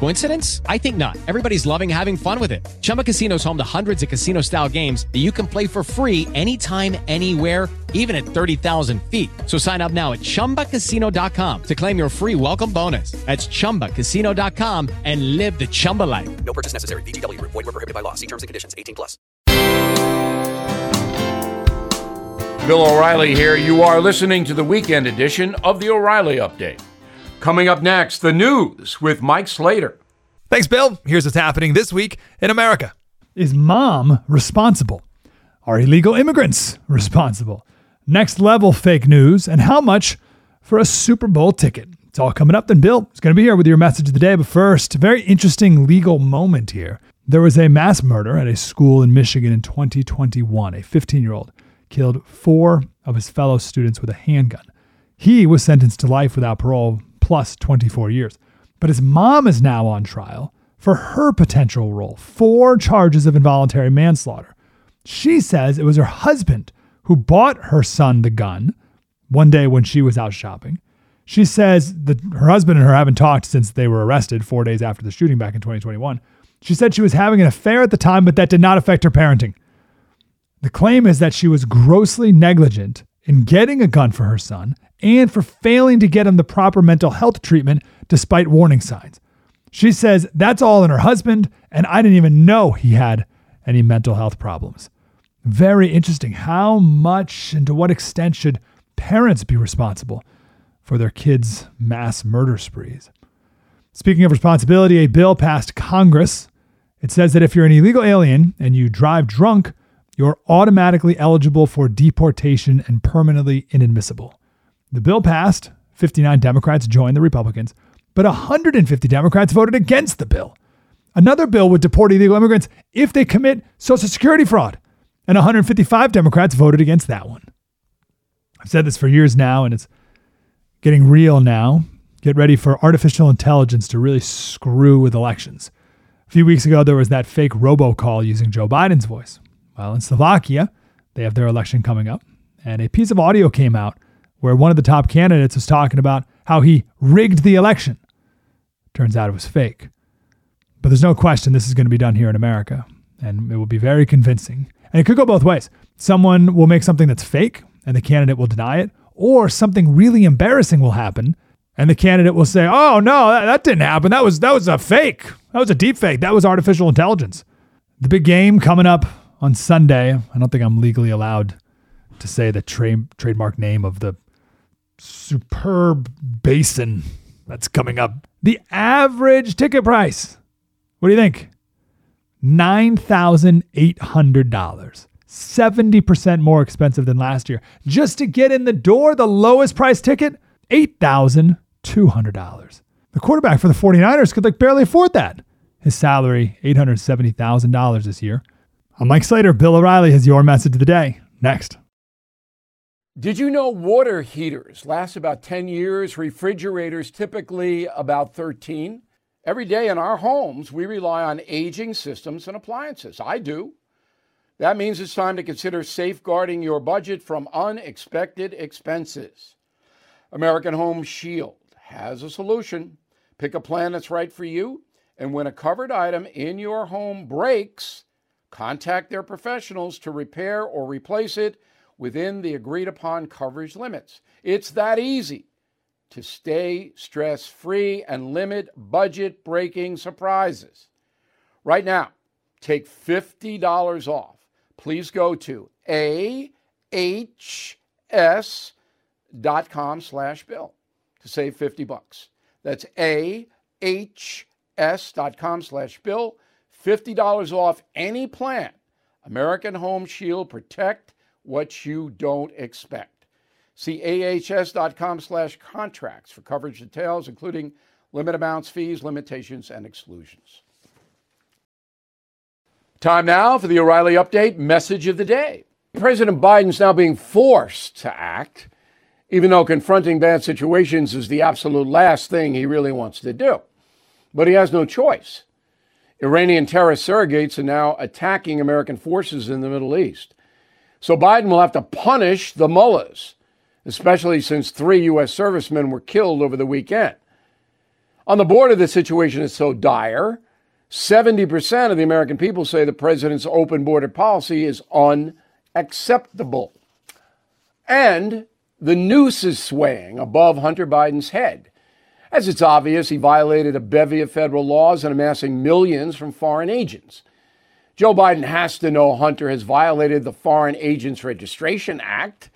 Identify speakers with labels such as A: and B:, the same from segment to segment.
A: Coincidence? I think not. Everybody's loving having fun with it. Chumba Casino is home to hundreds of casino style games that you can play for free anytime, anywhere, even at 30,000 feet. So sign up now at chumbacasino.com to claim your free welcome bonus. That's chumbacasino.com and live the Chumba life.
B: No purchase necessary. VGW Group. Void were prohibited by law. See terms and conditions. 18 plus.
C: Bill O'Reilly here. You are listening to the weekend edition of the O'Reilly Update. Coming up next, the news with Mike Slater.
D: Thanks, Bill. Here's what's happening this week in America.
E: Is mom responsible? Are illegal immigrants responsible? Next level fake news, and how much for a Super Bowl ticket? It's all coming up. Then Bill is going to be here with your message of the day. But first, very interesting legal moment here. There was a mass murder at a school in Michigan in 2021. A 15 year old killed four of his fellow students with a handgun. He was sentenced to life without parole plus 24 years. But his mom is now on trial for her potential role four charges of involuntary manslaughter. She says it was her husband who bought her son the gun one day when she was out shopping. She says that her husband and her haven't talked since they were arrested four days after the shooting back in 2021. She said she was having an affair at the time, but that did not affect her parenting. The claim is that she was grossly negligent in getting a gun for her son and for failing to get him the proper mental health treatment despite warning signs. She says that's all in her husband, and I didn't even know he had any mental health problems. Very interesting. How much and to what extent should parents be responsible for their kids' mass murder sprees? Speaking of responsibility, a bill passed Congress. It says that if you're an illegal alien and you drive drunk, you're automatically eligible for deportation and permanently inadmissible. The bill passed, 59 Democrats joined the Republicans, but 150 Democrats voted against the bill. Another bill would deport illegal immigrants if they commit Social Security fraud, and 155 Democrats voted against that one. I've said this for years now, and it's getting real now. Get ready for artificial intelligence to really screw with elections. A few weeks ago, there was that fake robocall using Joe Biden's voice. Well, in Slovakia, they have their election coming up, and a piece of audio came out where one of the top candidates was talking about how he rigged the election. Turns out it was fake. But there's no question this is going to be done here in America, and it will be very convincing. And it could go both ways. Someone will make something that's fake, and the candidate will deny it, or something really embarrassing will happen, and the candidate will say, "Oh no, that, that didn't happen. That was that was a fake. That was a deep fake. That was artificial intelligence." The big game coming up on Sunday. I don't think I'm legally allowed to say the tra- trademark name of the superb basin that's coming up. The average ticket price. What do you think? $9,800. 70% more expensive than last year. Just to get in the door, the lowest price ticket, $8,200. The quarterback for the 49ers could like barely afford that. His salary, $870,000 this year. I'm Mike Slater. Bill O'Reilly has your message of the day. Next.
C: Did you know water heaters last about 10 years, refrigerators typically about 13? Every day in our homes, we rely on aging systems and appliances. I do. That means it's time to consider safeguarding your budget from unexpected expenses. American Home Shield has a solution. Pick a plan that's right for you, and when a covered item in your home breaks, contact their professionals to repair or replace it within the agreed upon coverage limits. It's that easy to stay stress free and limit budget breaking surprises. Right now, take $50 off. Please go to ahs.com slash bill to save 50 bucks. That's ahs.com slash bill. $50 off any plan. American Home Shield Protect what you don't expect. See ahs.com slash contracts for coverage details, including limit amounts, fees, limitations, and exclusions. Time now for the O'Reilly Update message of the day. President Biden's now being forced to act, even though confronting bad situations is the absolute last thing he really wants to do. But he has no choice. Iranian terrorist surrogates are now attacking American forces in the Middle East. So Biden will have to punish the mullahs, especially since three U.S. servicemen were killed over the weekend. On the border, the situation is so dire. 70% of the American people say the president's open border policy is unacceptable. And the noose is swaying above Hunter Biden's head. As it's obvious, he violated a bevy of federal laws and amassing millions from foreign agents. Joe Biden has to know Hunter has violated the Foreign Agents Registration Act.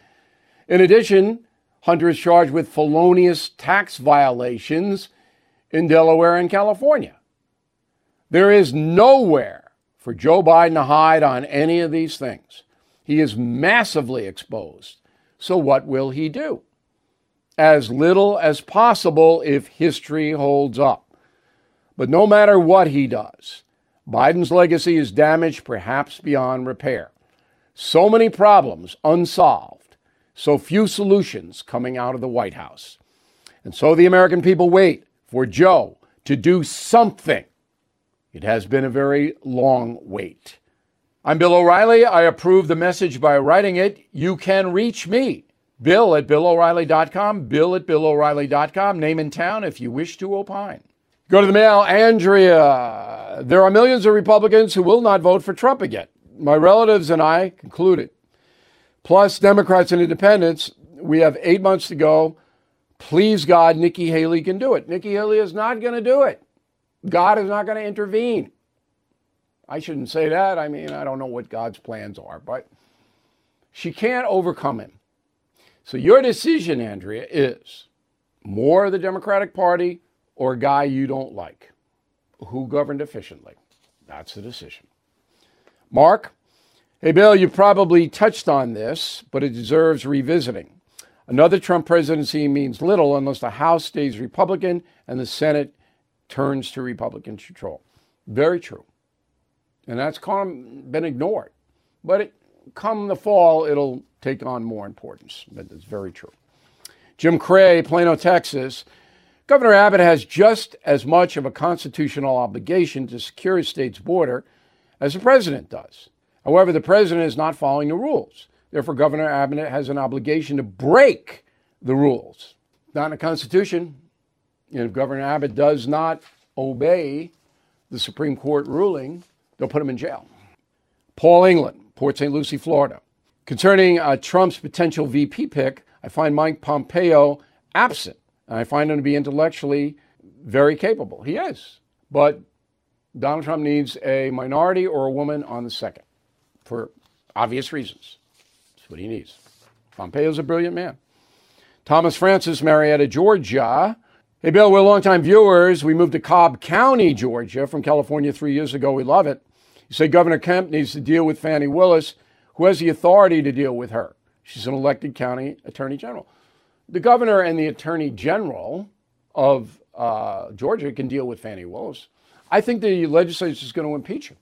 C: In addition, Hunter is charged with felonious tax violations in Delaware and California. There is nowhere for Joe Biden to hide on any of these things. He is massively exposed. So, what will he do? As little as possible if history holds up. But no matter what he does, Biden's legacy is damaged perhaps beyond repair. So many problems unsolved, so few solutions coming out of the White House. And so the American people wait for Joe to do something. It has been a very long wait. I'm Bill O'Reilly. I approve the message by writing it. You can reach me, Bill at BillO'Reilly.com, Bill at BillO'Reilly.com, name in town if you wish to opine. Go to the mail, Andrea. There are millions of Republicans who will not vote for Trump again. My relatives and I concluded. Plus, Democrats and independents, we have eight months to go. Please, God, Nikki Haley can do it. Nikki Haley is not going to do it. God is not going to intervene. I shouldn't say that. I mean, I don't know what God's plans are, but she can't overcome him. So your decision, Andrea, is more of the Democratic Party or a guy you don't like who governed efficiently. That's the decision. Mark, hey, Bill, you probably touched on this, but it deserves revisiting. Another Trump presidency means little unless the House stays Republican and the Senate turns to Republican control. Very true. And that's been ignored. But it, come the fall, it'll take on more importance. That's very true. Jim Cray, Plano, Texas. Governor Abbott has just as much of a constitutional obligation to secure his state's border as the president does. However, the president is not following the rules. Therefore, Governor Abbott has an obligation to break the rules. Not in the Constitution. If Governor Abbott does not obey the Supreme Court ruling, They'll put him in jail. Paul England, Port St. Lucie, Florida. Concerning uh, Trump's potential VP pick, I find Mike Pompeo absent. I find him to be intellectually very capable. He is. But Donald Trump needs a minority or a woman on the second for obvious reasons. That's what he needs. Pompeo's a brilliant man. Thomas Francis, Marietta, Georgia. Hey, Bill, we're longtime viewers. We moved to Cobb County, Georgia from California three years ago. We love it. You say Governor Kemp needs to deal with Fani Willis. Who has the authority to deal with her? She's an elected county attorney general. The governor and the attorney general of uh, Georgia can deal with Fani Willis. I think the legislature is going to impeach him.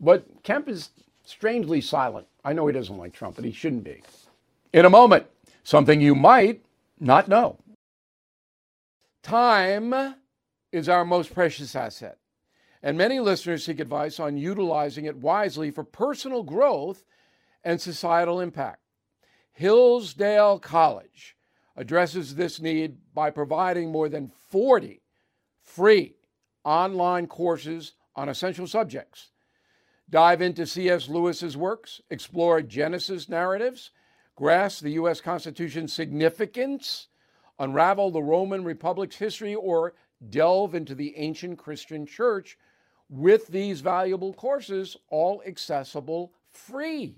C: But Kemp is strangely silent. I know he doesn't like Trump, but he shouldn't be. In a moment, something you might not know. Time is our most precious asset, and many listeners seek advice on utilizing it wisely for personal growth and societal impact. Hillsdale College addresses this need by providing more than 40 free online courses on essential subjects. Dive into C.S. Lewis's works, explore Genesis narratives, grasp the U.S. Constitution's significance unravel the Roman Republic's history, or delve into the ancient Christian church with these valuable courses, all accessible free.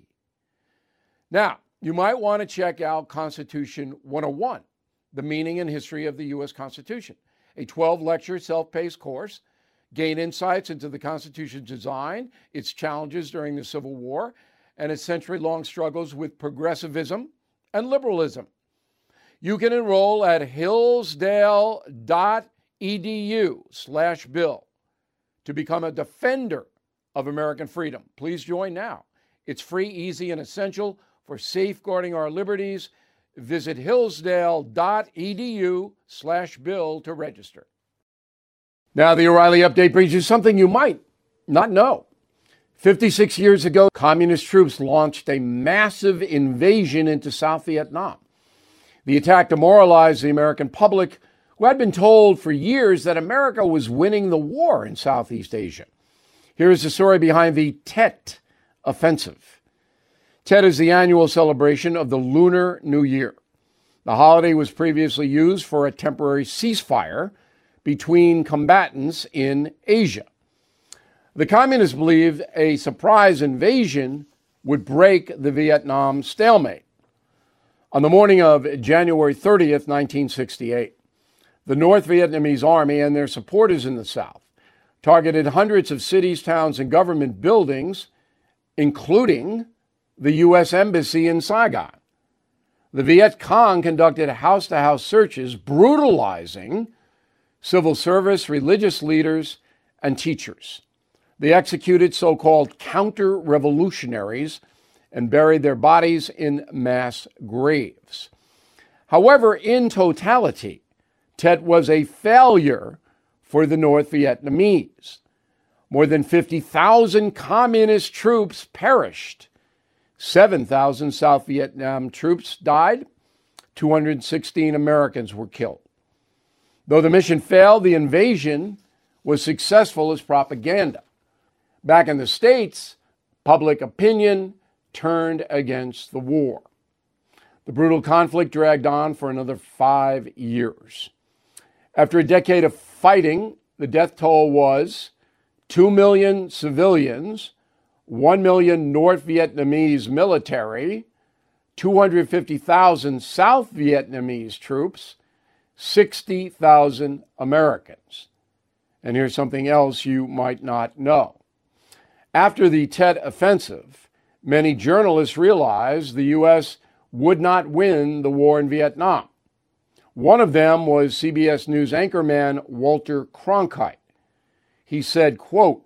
C: Now, you might want to check out Constitution 101, the meaning and history of the U.S. Constitution, a 12 lecture self paced course. Gain insights into the Constitution's design, its challenges during the Civil War, and its century long struggles with progressivism and liberalism. You can enroll at hillsdale.edu slash bill to become a defender of American freedom. Please join now. It's free, easy, and essential for safeguarding our liberties. Visit hillsdale.edu slash bill to register. Now, the O'Reilly update brings you something you might Not know. 56 years ago, communist troops launched a massive invasion into South Vietnam. The attack demoralized the American public, who had been told for years that America was winning the war in Southeast Asia. Here is the story behind the Tet Offensive. Tet is the annual celebration of the Lunar New Year. The holiday was previously used for a temporary ceasefire between combatants in Asia. The communists believed a surprise invasion would break the Vietnam stalemate. On the morning of January 30th, 1968, the North Vietnamese army and their supporters in the South targeted hundreds of cities, towns, and government buildings, including the U.S. Embassy in Saigon. The Viet Cong conducted house to house searches, brutalizing civil service, religious leaders, and teachers. They executed so called counter revolutionaries and buried their bodies in mass graves. However, in totality, Tet was a failure for the North Vietnamese. More than 50,000 communist troops perished. 7,000 South Vietnam troops died. 216 Americans were killed. Though the mission failed, the invasion was successful as propaganda. Back in the States, public opinion turned against the war. The brutal conflict dragged on for another five years. After a decade of fighting, the death toll was 2 million civilians, 1 million North Vietnamese military, 250,000 South Vietnamese troops, 60,000 Americans. And here's something else you might not know. After the Tet Offensive, many journalists realized the U.S. would not win the war in Vietnam. One of them was CBS News anchorman Walter Cronkite. He said, quote,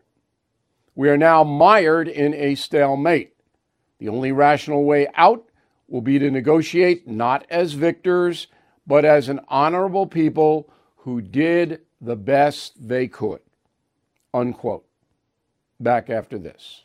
C: We are now mired in a stalemate. The only rational way out will be to negotiate not as victors, but as an honorable people who did the best they could. Unquote back after this.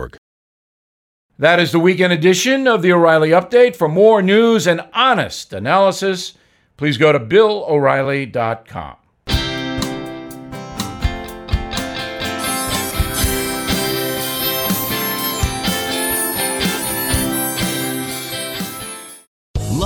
C: That is the weekend edition of the O'Reilly Update. For more news and honest analysis, please go to BillO'Reilly.com.